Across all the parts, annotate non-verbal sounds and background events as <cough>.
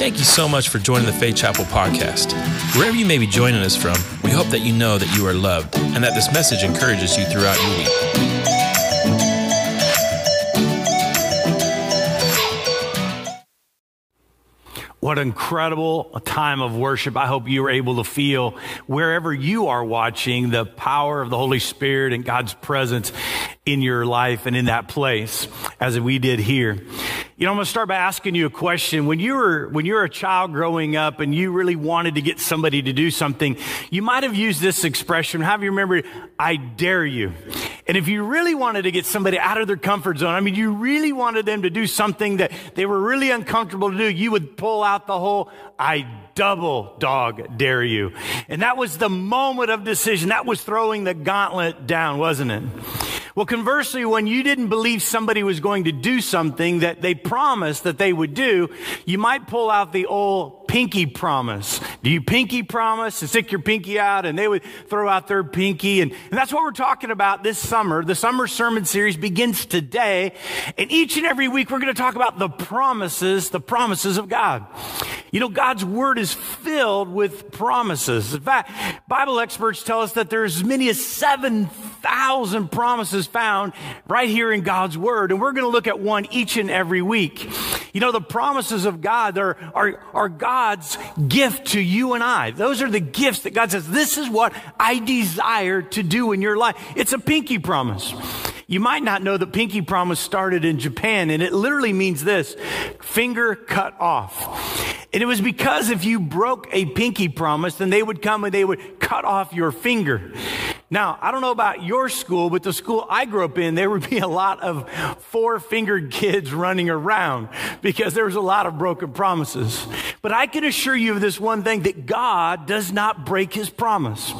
Thank you so much for joining the Faith Chapel podcast. Wherever you may be joining us from, we hope that you know that you are loved and that this message encourages you throughout your week. What incredible time of worship. I hope you were able to feel wherever you are watching the power of the Holy Spirit and God's presence in your life and in that place as we did here. You know, I'm going to start by asking you a question. When you were, when you were a child growing up and you really wanted to get somebody to do something, you might have used this expression. Have you remember, I dare you. And if you really wanted to get somebody out of their comfort zone, I mean, you really wanted them to do something that they were really uncomfortable to do, you would pull out the whole, I double dog dare you. And that was the moment of decision. That was throwing the gauntlet down, wasn't it? Well, conversely, when you didn't believe somebody was going to do something that they promised that they would do, you might pull out the old pinky promise. Do you pinky promise to stick your pinky out? And they would throw out their pinky. And, and that's what we're talking about this summer. The summer sermon series begins today. And each and every week, we're going to talk about the promises, the promises of God. You know, God's word is filled with promises. In fact, Bible experts tell us that there's as many as 7,000 promises found right here in God's word. And we're going to look at one each and every week. You know, the promises of God are, are, are God's gift to you and I. Those are the gifts that God says, this is what I desire to do in your life. It's a pinky promise. You might not know that pinky promise started in Japan and it literally means this, finger cut off. And it was because if you broke a pinky promise, then they would come and they would cut off your finger. Now, I don't know about your school, but the school I grew up in, there would be a lot of four fingered <laughs> kids running around because there was a lot of broken promises. But I can assure you of this one thing that God does not break his promise.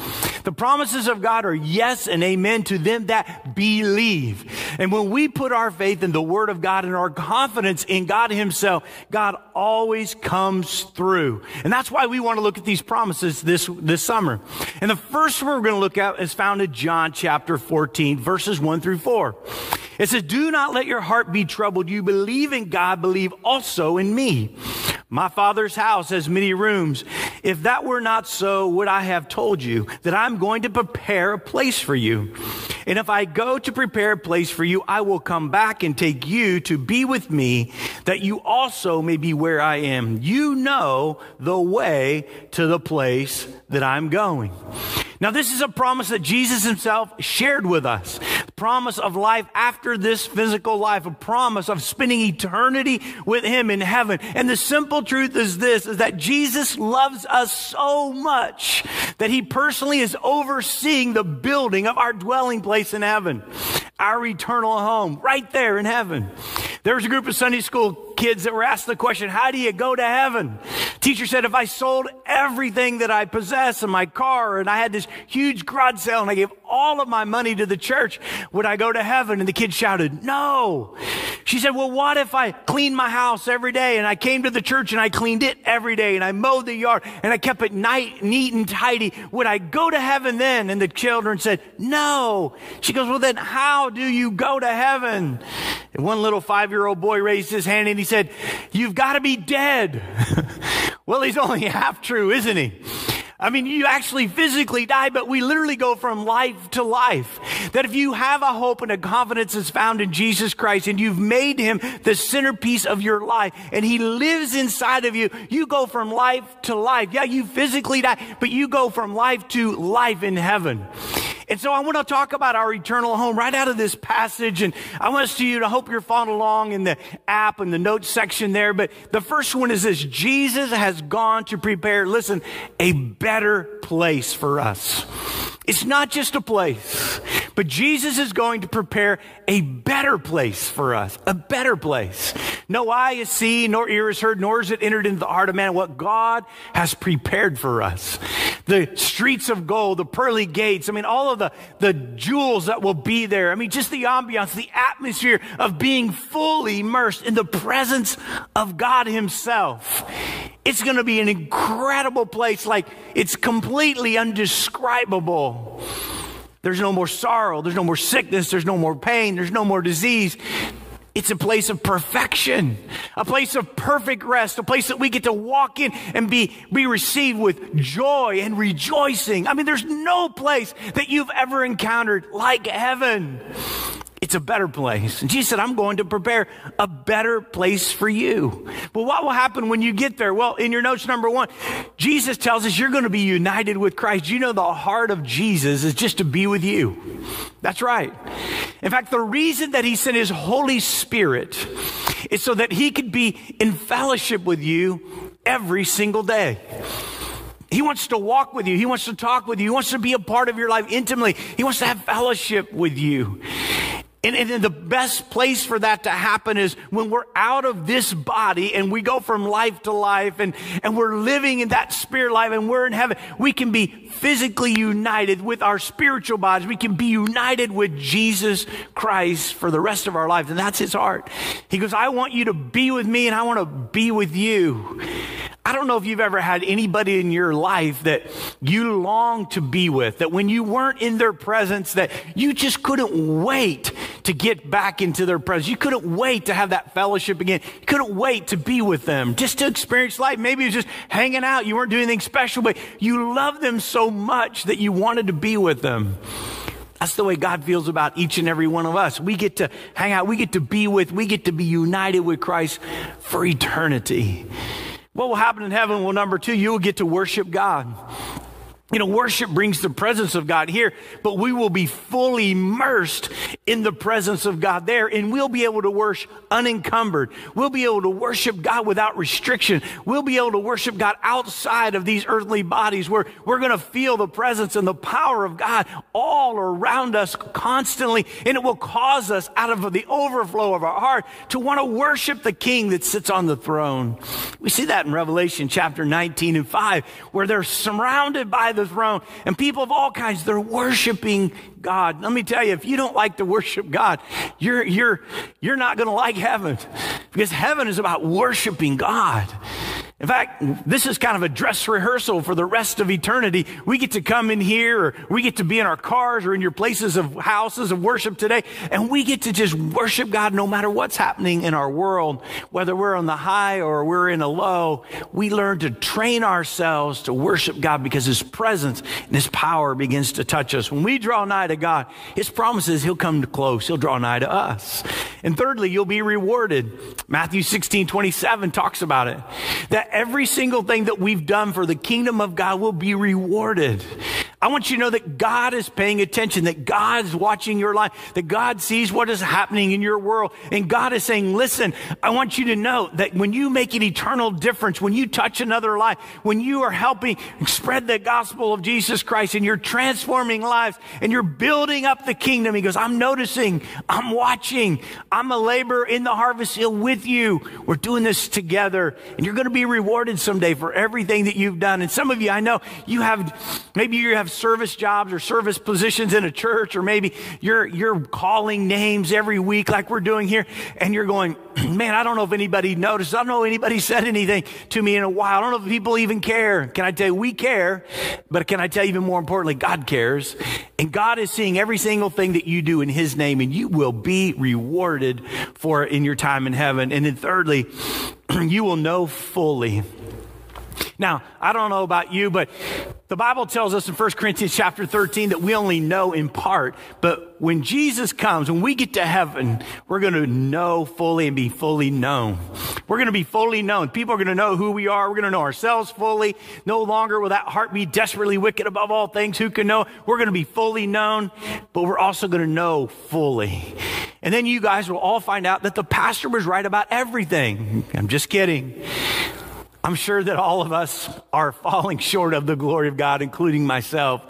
The promises of God are yes and amen to them that believe. And when we put our faith in the word of God and our confidence in God himself, God always comes through. And that's why we want to look at these promises this, this summer. And the first one we're going to look at is found in John chapter 14, verses 1 through 4. It says, Do not let your heart be troubled. You believe in God, believe also in me. My father's house has many rooms. If that were not so, would I have told you that I'm going to prepare a place for you? And if I go to prepare a place for you, I will come back and take you to be with me, that you also may be where I am. You know the way to the place that I'm going. Now, this is a promise that Jesus himself shared with us. The promise of life after this physical life, a promise of spending eternity with him in heaven. And the simple truth is this, is that Jesus loves us so much that he personally is overseeing the building of our dwelling place in heaven, our eternal home right there in heaven. There was a group of Sunday school kids that were asked the question, how do you go to heaven? Teacher said, if I sold everything that I possess in my car and I had this huge garage sale and I gave all of my money to the church, would I go to heaven? And the kid shouted, no. She said, well, what if I cleaned my house every day and I came to the church and I cleaned it every day and I mowed the yard and I kept it night, neat and tidy? Would I go to heaven then? And the children said, no. She goes, well, then how do you go to heaven? And one little five year old boy raised his hand and he said, you've got to be dead. <laughs> well, he's only half true, isn't he? I mean, you actually physically die, but we literally go from life to life. That if you have a hope and a confidence that's found in Jesus Christ and you've made him the centerpiece of your life and he lives inside of you, you go from life to life. Yeah, you physically die, but you go from life to life in heaven. And so I want to talk about our eternal home right out of this passage. And I want to you to hope you're following along in the app and the notes section there. But the first one is this. Jesus has gone to prepare, listen, a better place for us. It's not just a place, but Jesus is going to prepare a better place for us, a better place. No eye has seen, nor ear has heard, nor has it entered into the heart of man what God has prepared for us. The streets of gold, the pearly gates, I mean, all of the, the jewels that will be there. I mean, just the ambiance, the atmosphere of being fully immersed in the presence of God Himself. It's going to be an incredible place, like it's completely undescribable. There's no more sorrow. There's no more sickness. There's no more pain. There's no more disease. It's a place of perfection, a place of perfect rest, a place that we get to walk in and be, be received with joy and rejoicing. I mean, there's no place that you've ever encountered like heaven. It's a better place. And Jesus said, I'm going to prepare a better place for you. But what will happen when you get there? Well, in your notes, number one, Jesus tells us you're going to be united with Christ. You know, the heart of Jesus is just to be with you. That's right. In fact, the reason that he sent his Holy Spirit is so that he could be in fellowship with you every single day. He wants to walk with you. He wants to talk with you. He wants to be a part of your life intimately. He wants to have fellowship with you. And, and, the best place for that to happen is when we're out of this body and we go from life to life and, and we're living in that spirit life and we're in heaven. We can be physically united with our spiritual bodies. We can be united with Jesus Christ for the rest of our lives. And that's his heart. He goes, I want you to be with me and I want to be with you. I don't know if you've ever had anybody in your life that you long to be with, that when you weren't in their presence, that you just couldn't wait to get back into their presence. You couldn't wait to have that fellowship again. You couldn't wait to be with them, just to experience life. Maybe it was just hanging out. You weren't doing anything special, but you loved them so much that you wanted to be with them. That's the way God feels about each and every one of us. We get to hang out. We get to be with, we get to be united with Christ for eternity. What will happen in heaven? Well, number two, you will get to worship God. You know, worship brings the presence of God here, but we will be fully immersed in the presence of God there, and we'll be able to worship unencumbered. We'll be able to worship God without restriction. We'll be able to worship God outside of these earthly bodies where we're going to feel the presence and the power of God all around us constantly, and it will cause us out of the overflow of our heart to want to worship the King that sits on the throne. We see that in Revelation chapter 19 and 5, where they're surrounded by the the throne. And people of all kinds, they're worshiping God. Let me tell you, if you don't like to worship God, you're, you're, you're not going to like heaven because heaven is about worshiping God. In fact, this is kind of a dress rehearsal for the rest of eternity. We get to come in here, or we get to be in our cars or in your places of houses of worship today, and we get to just worship God no matter what's happening in our world, whether we're on the high or we're in a low. We learn to train ourselves to worship God because His presence and His power begins to touch us. When we draw nigh to God, His promises He'll come close, He'll draw nigh to us. And thirdly, you'll be rewarded. Matthew 16, 27 talks about it. That every single thing that we've done for the kingdom of God will be rewarded. I want you to know that God is paying attention, that God's watching your life, that God sees what is happening in your world. And God is saying, listen, I want you to know that when you make an eternal difference, when you touch another life, when you are helping spread the gospel of Jesus Christ and you're transforming lives and you're building up the kingdom, He goes, I'm noticing, I'm watching, I'm a laborer in the harvest field with you. We're doing this together and you're going to be rewarded someday for everything that you've done. And some of you, I know you have, maybe you have service jobs or service positions in a church, or maybe you're, you're calling names every week like we're doing here, and you're going, <clears throat> man, I don't know if anybody noticed. I don't know if anybody said anything to me in a while. I don't know if people even care. Can I tell you, we care, but can I tell you even more importantly, God cares. And God is seeing every single thing that you do in His name, and you will be rewarded for it in your time in heaven. And then thirdly, <clears throat> you will know fully now, I don't know about you, but the Bible tells us in 1 Corinthians chapter 13 that we only know in part. But when Jesus comes, when we get to heaven, we're going to know fully and be fully known. We're going to be fully known. People are going to know who we are. We're going to know ourselves fully. No longer will that heart be desperately wicked above all things. Who can know? We're going to be fully known, but we're also going to know fully. And then you guys will all find out that the pastor was right about everything. I'm just kidding. I'm sure that all of us are falling short of the glory of God, including myself.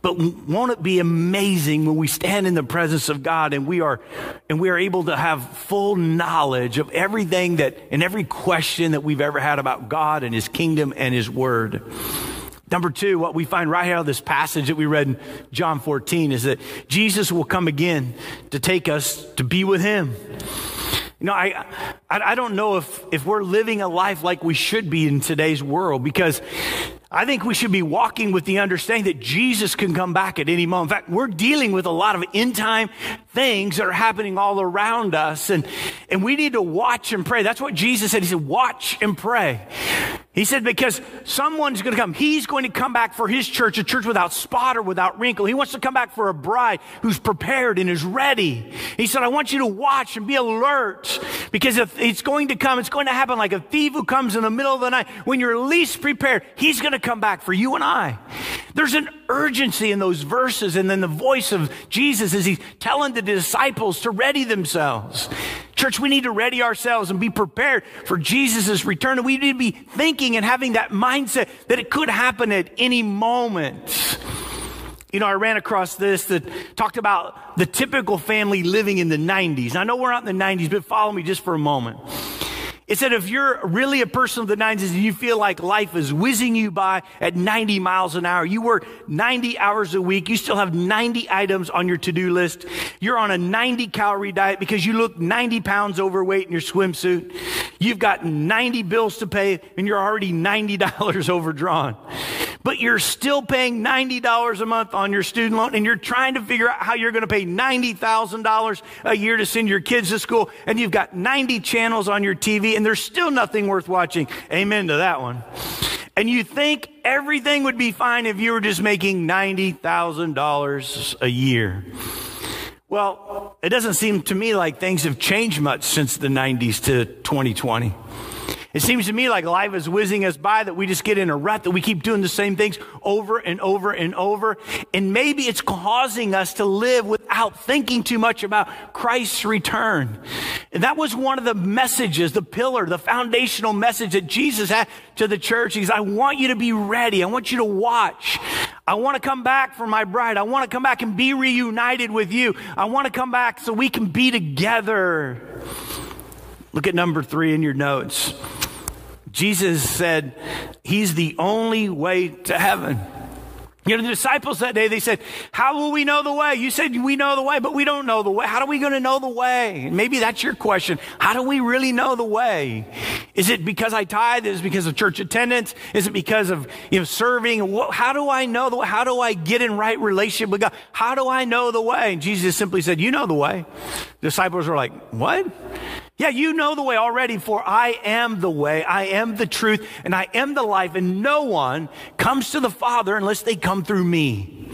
But won't it be amazing when we stand in the presence of God and we are, and we are able to have full knowledge of everything that, and every question that we've ever had about God and His kingdom and His word. Number two, what we find right here in this passage that we read in John 14 is that Jesus will come again to take us to be with Him. You know, I, I, I don't know if, if we're living a life like we should be in today's world because I think we should be walking with the understanding that Jesus can come back at any moment. In fact, we're dealing with a lot of end time things that are happening all around us. And, and we need to watch and pray. That's what Jesus said. He said, watch and pray. He said, because someone's going to come. He's going to come back for his church, a church without spot or without wrinkle. He wants to come back for a bride who's prepared and is ready. He said, I want you to watch and be alert because if it's going to come, it's going to happen like a thief who comes in the middle of the night. When you're least prepared, he's going to come back for you and I. There's an urgency in those verses and then the voice of Jesus as he's telling the disciples to ready themselves. Church, we need to ready ourselves and be prepared for Jesus' return. And we need to be thinking and having that mindset that it could happen at any moment. You know, I ran across this that talked about the typical family living in the 90s. I know we're not in the 90s, but follow me just for a moment. It said if you're really a person of the 90s and you feel like life is whizzing you by at 90 miles an hour, you work 90 hours a week, you still have 90 items on your to-do list, you're on a 90 calorie diet because you look 90 pounds overweight in your swimsuit, you've got 90 bills to pay and you're already $90 <laughs> overdrawn but you're still paying $90 a month on your student loan and you're trying to figure out how you're going to pay $90,000 a year to send your kids to school and you've got 90 channels on your TV and there's still nothing worth watching. Amen to that one. And you think everything would be fine if you were just making $90,000 a year. Well, it doesn't seem to me like things have changed much since the 90s to 2020. It seems to me like life is whizzing us by that we just get in a rut, that we keep doing the same things over and over and over. And maybe it's causing us to live without thinking too much about Christ's return. And that was one of the messages, the pillar, the foundational message that Jesus had to the church. He says, I want you to be ready. I want you to watch. I want to come back for my bride. I want to come back and be reunited with you. I want to come back so we can be together. Look at number three in your notes. Jesus said, He's the only way to heaven. You know, the disciples that day, they said, How will we know the way? You said we know the way, but we don't know the way. How are we going to know the way? Maybe that's your question. How do we really know the way? Is it because I tithe? Is it because of church attendance? Is it because of, you know, serving? How do I know the way? How do I get in right relationship with God? How do I know the way? And Jesus simply said, You know the way. The disciples were like, What? Yeah, you know the way already, for I am the way, I am the truth, and I am the life, and no one comes to the Father unless they come through me.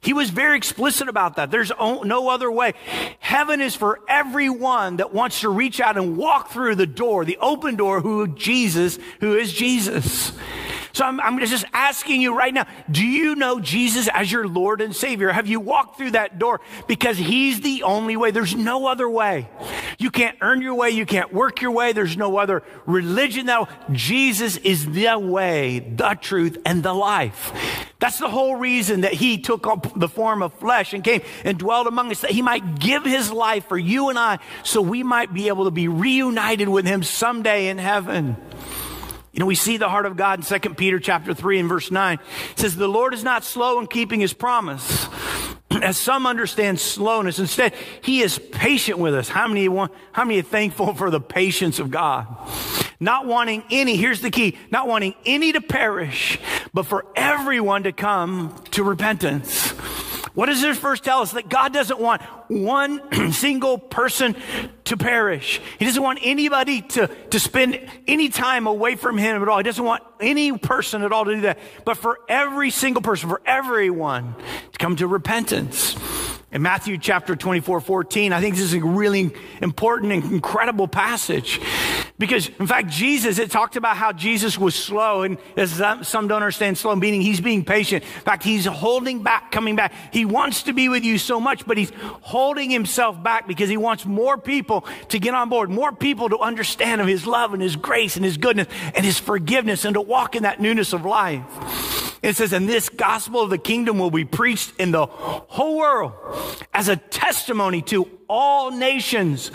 He was very explicit about that. There's no other way. Heaven is for everyone that wants to reach out and walk through the door, the open door, who Jesus, who is Jesus. So I'm, I'm, just asking you right now, do you know Jesus as your Lord and Savior? Have you walked through that door? Because He's the only way. There's no other way. You can't earn your way. You can't work your way. There's no other religion that Jesus is the way, the truth, and the life. That's the whole reason that He took up the form of flesh and came and dwelled among us, that He might give His life for you and I so we might be able to be reunited with Him someday in heaven. You know, we see the heart of God in 2 Peter chapter 3 and verse 9. It says, The Lord is not slow in keeping his promise, <clears throat> as some understand slowness. Instead, he is patient with us. How many want, how many are thankful for the patience of God? Not wanting any, here's the key, not wanting any to perish, but for everyone to come to repentance. What does this verse tell us? That God doesn't want one <clears throat> single person to perish. He doesn't want anybody to, to spend any time away from Him at all. He doesn't want any person at all to do that. But for every single person, for everyone to come to repentance. In Matthew chapter 24, 14, I think this is a really important and incredible passage. Because, in fact, Jesus, it talked about how Jesus was slow, and as some don't understand slow, meaning he's being patient. In fact, he's holding back, coming back. He wants to be with you so much, but he's holding himself back because he wants more people to get on board, more people to understand of his love and his grace and his goodness and his forgiveness and to walk in that newness of life. It says, and this gospel of the kingdom will be preached in the whole world as a testimony to all nations,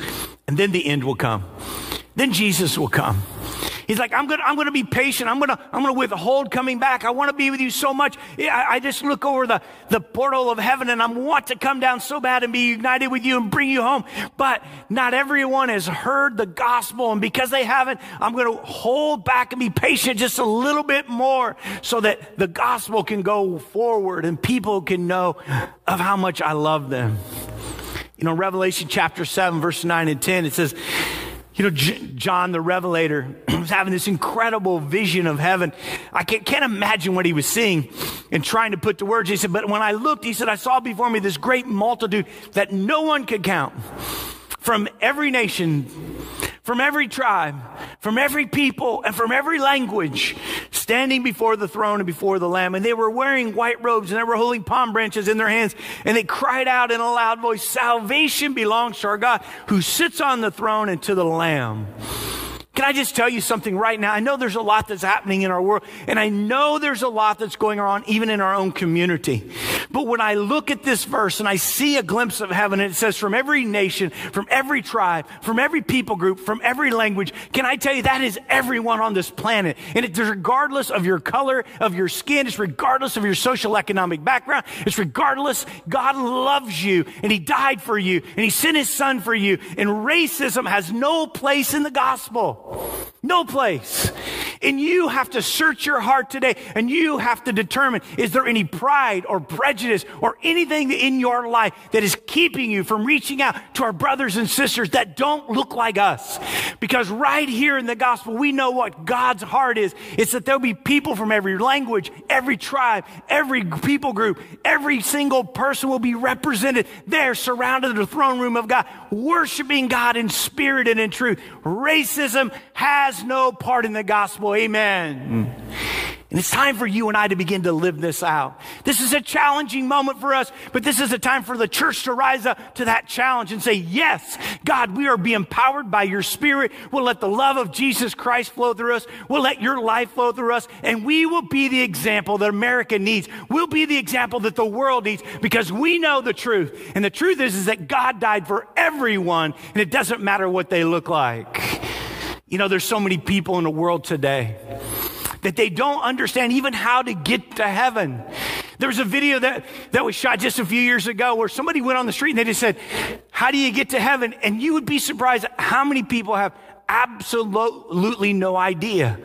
and then the end will come. Then Jesus will come. He's like, I'm to I'm to be patient. I'm to I'm to withhold coming back. I want to be with you so much. I, I just look over the, the portal of heaven and I want to come down so bad and be united with you and bring you home. But not everyone has heard the gospel. And because they haven't, I'm to hold back and be patient just a little bit more so that the gospel can go forward and people can know of how much I love them. You know, Revelation chapter 7, verse 9 and 10, it says, you know, J- John the Revelator <clears throat> was having this incredible vision of heaven. I can't, can't, imagine what he was seeing and trying to put to words. He said, but when I looked, he said, I saw before me this great multitude that no one could count from every nation, from every tribe, from every people, and from every language, standing before the throne and before the Lamb. And they were wearing white robes and they were holding palm branches in their hands. And they cried out in a loud voice, Salvation belongs to our God who sits on the throne and to the Lamb. Can I just tell you something right now? I know there's a lot that's happening in our world, and I know there's a lot that's going on even in our own community. But when I look at this verse and I see a glimpse of heaven, it says from every nation, from every tribe, from every people group, from every language, can I tell you that is everyone on this planet? And it's regardless of your color, of your skin, it's regardless of your social economic background, it's regardless. God loves you, and He died for you, and He sent His Son for you, and racism has no place in the gospel. No place. And you have to search your heart today and you have to determine is there any pride or prejudice or anything in your life that is keeping you from reaching out to our brothers and sisters that don't look like us? Because right here in the gospel, we know what God's heart is. It's that there'll be people from every language, every tribe, every people group, every single person will be represented there surrounded the throne room of God, worshiping God in spirit and in truth. Racism has no part in the gospel. Amen. And it's time for you and I to begin to live this out. This is a challenging moment for us, but this is a time for the church to rise up to that challenge and say, yes, God, we are being empowered by your spirit. We'll let the love of Jesus Christ flow through us. We'll let your life flow through us and we will be the example that America needs. We'll be the example that the world needs because we know the truth. And the truth is, is that God died for everyone and it doesn't matter what they look like. You know, there's so many people in the world today that they don't understand even how to get to heaven. There was a video that, that was shot just a few years ago where somebody went on the street and they just said, How do you get to heaven? And you would be surprised how many people have absolutely no idea.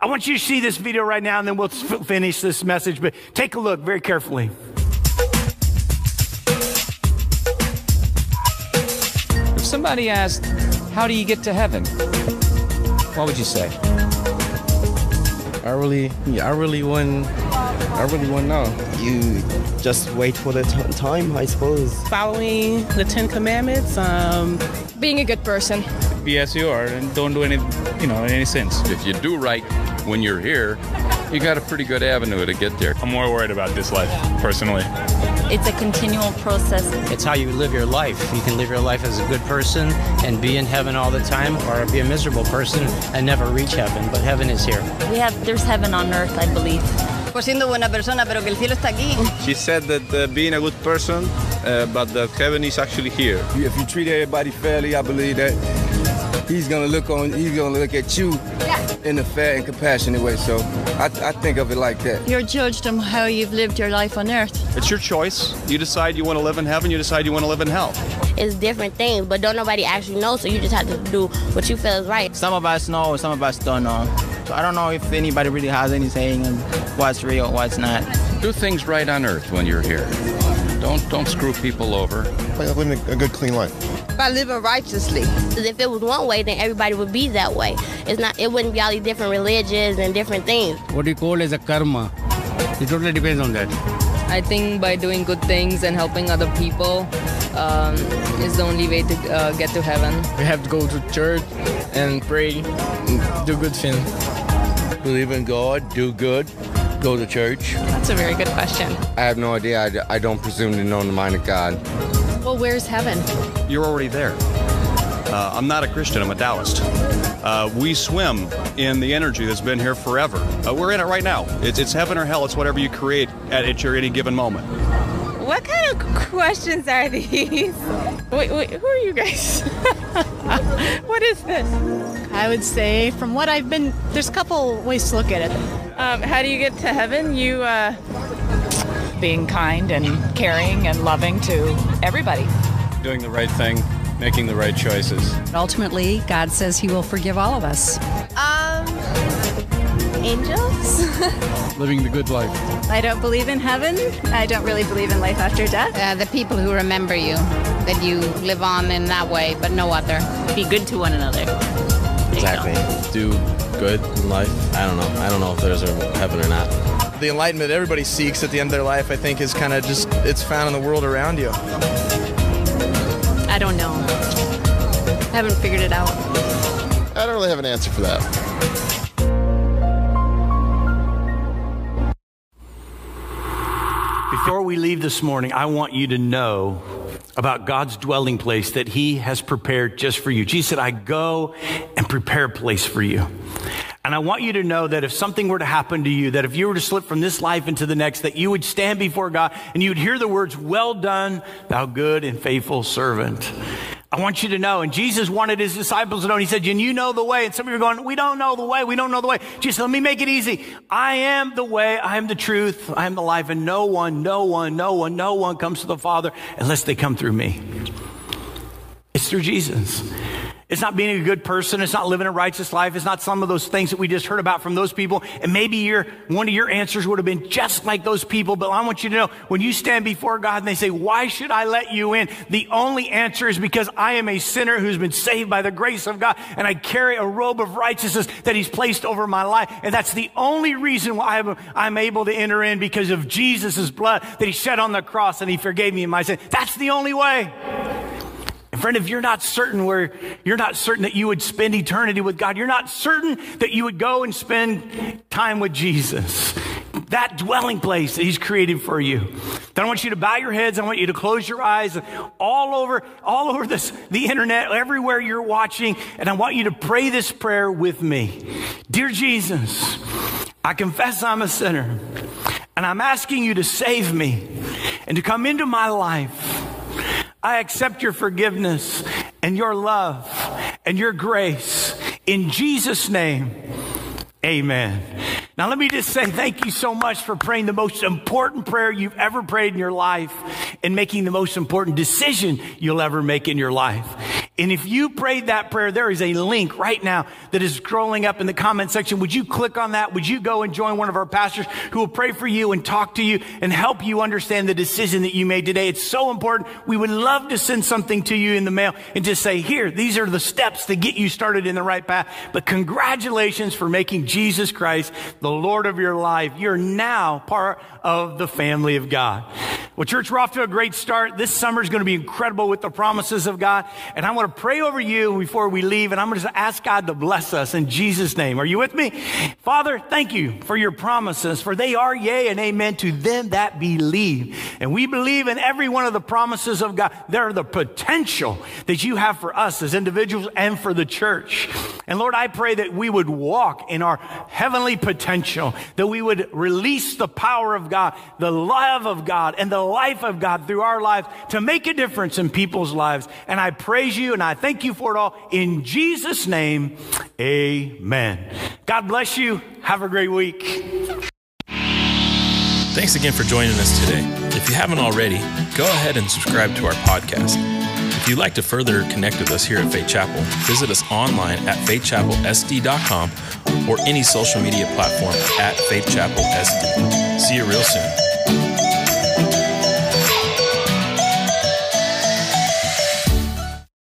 I want you to see this video right now and then we'll finish this message, but take a look very carefully. If somebody asked, How do you get to heaven? What would you say? I really, yeah, I really wouldn't, I really wouldn't know. You just wait for the t- time, I suppose. Following the Ten Commandments. Um, Being a good person. Be as you are and don't do any, you know, in any sense. If you do right when you're here, you got a pretty good avenue to get there. I'm more worried about this life, personally. It's a continual process. It's how you live your life. You can live your life as a good person and be in heaven all the time, or be a miserable person and never reach heaven. But heaven is here. We have there's heaven on earth, I believe. Por siendo buena persona, pero que el cielo está aquí. She said that uh, being a good person, uh, but that heaven is actually here. If you treat everybody fairly, I believe that he's gonna look on he's gonna look at you in a fair and compassionate way so I, I, think of it like that. You're judged on how you've lived your life on earth. It's your choice. You decide you want to live in heaven you decide you want to live in hell. It's different things but don't nobody actually know so you just have to do what you feel is right. Some of us know some of us don't know. So i don't know if anybody really has any saying on what's real what's not. Do things right on earth when you're here. Don't don't screw people over. Living a good clean life by living righteously. If it was one way, then everybody would be that way. It's not. It wouldn't be all these different religions and different things. What do you call as a karma, it totally depends on that. I think by doing good things and helping other people um, is the only way to uh, get to heaven. We have to go to church and pray, and do good things. Believe in God, do good, go to church. That's a very good question. I have no idea. I, I don't presume to know the mind of God. Well, where's heaven? You're already there. Uh, I'm not a Christian, I'm a Taoist. Uh, we swim in the energy that's been here forever. Uh, we're in it right now. It's, it's heaven or hell, it's whatever you create at, at your any given moment. What kind of questions are these? Wait, wait, who are you guys? <laughs> what is this? I would say, from what I've been, there's a couple ways to look at it. Um, how do you get to heaven? You, uh, being kind and caring and loving to everybody. Doing the right thing, making the right choices. Ultimately, God says He will forgive all of us. Um, angels? <laughs> Living the good life. I don't believe in heaven. I don't really believe in life after death. Uh, the people who remember you, that you live on in that way, but no other. Be good to one another. Exactly. Do good in life. I don't know. I don't know if there's a heaven or not. The enlightenment everybody seeks at the end of their life, I think, is kind of just it's found in the world around you. I don't know. I haven't figured it out. I don't really have an answer for that. Before we leave this morning, I want you to know about God's dwelling place that He has prepared just for you. Jesus said, I go and prepare a place for you. And I want you to know that if something were to happen to you, that if you were to slip from this life into the next, that you would stand before God and you would hear the words, Well done, thou good and faithful servant. I want you to know. And Jesus wanted his disciples to know. And he said, and you know the way. And some of you are going, we don't know the way. We don't know the way. Jesus, let me make it easy. I am the way. I am the truth. I am the life. And no one, no one, no one, no one comes to the Father unless they come through me. It's through Jesus. It's not being a good person. It's not living a righteous life. It's not some of those things that we just heard about from those people. And maybe your, one of your answers would have been just like those people. But I want you to know when you stand before God and they say, why should I let you in? The only answer is because I am a sinner who's been saved by the grace of God and I carry a robe of righteousness that he's placed over my life. And that's the only reason why I'm, I'm able to enter in because of Jesus' blood that he shed on the cross and he forgave me my sin. That's the only way. Friend, if you're not certain where you're not certain that you would spend eternity with God, you're not certain that you would go and spend time with Jesus, that dwelling place that He's created for you. Then I want you to bow your heads. I want you to close your eyes all over, all over this, the internet, everywhere you're watching. And I want you to pray this prayer with me. Dear Jesus, I confess I'm a sinner and I'm asking you to save me and to come into my life. I accept your forgiveness and your love and your grace. In Jesus' name, amen. Now, let me just say thank you so much for praying the most important prayer you've ever prayed in your life and making the most important decision you'll ever make in your life. And if you prayed that prayer, there is a link right now that is scrolling up in the comment section. Would you click on that? Would you go and join one of our pastors who will pray for you and talk to you and help you understand the decision that you made today? It's so important. We would love to send something to you in the mail and just say, here, these are the steps to get you started in the right path. But congratulations for making Jesus Christ the Lord of your life. You're now part of the family of God. Well, church, we're off to a great start. This summer is going to be incredible with the promises of God. And I want to pray over you before we leave. And I'm going to ask God to bless us in Jesus' name. Are you with me? Father, thank you for your promises, for they are yea and amen to them that believe. And we believe in every one of the promises of God. They're the potential that you have for us as individuals and for the church. And Lord, I pray that we would walk in our heavenly potential, that we would release the power of God, the love of God, and the life of God through our lives to make a difference in people's lives. And I praise you and I thank you for it all. In Jesus' name, amen. God bless you. Have a great week. Thanks again for joining us today. If you haven't already, go ahead and subscribe to our podcast. If you'd like to further connect with us here at Faith Chapel, visit us online at faithchapelsd.com or any social media platform at faithchapelsd. See you real soon.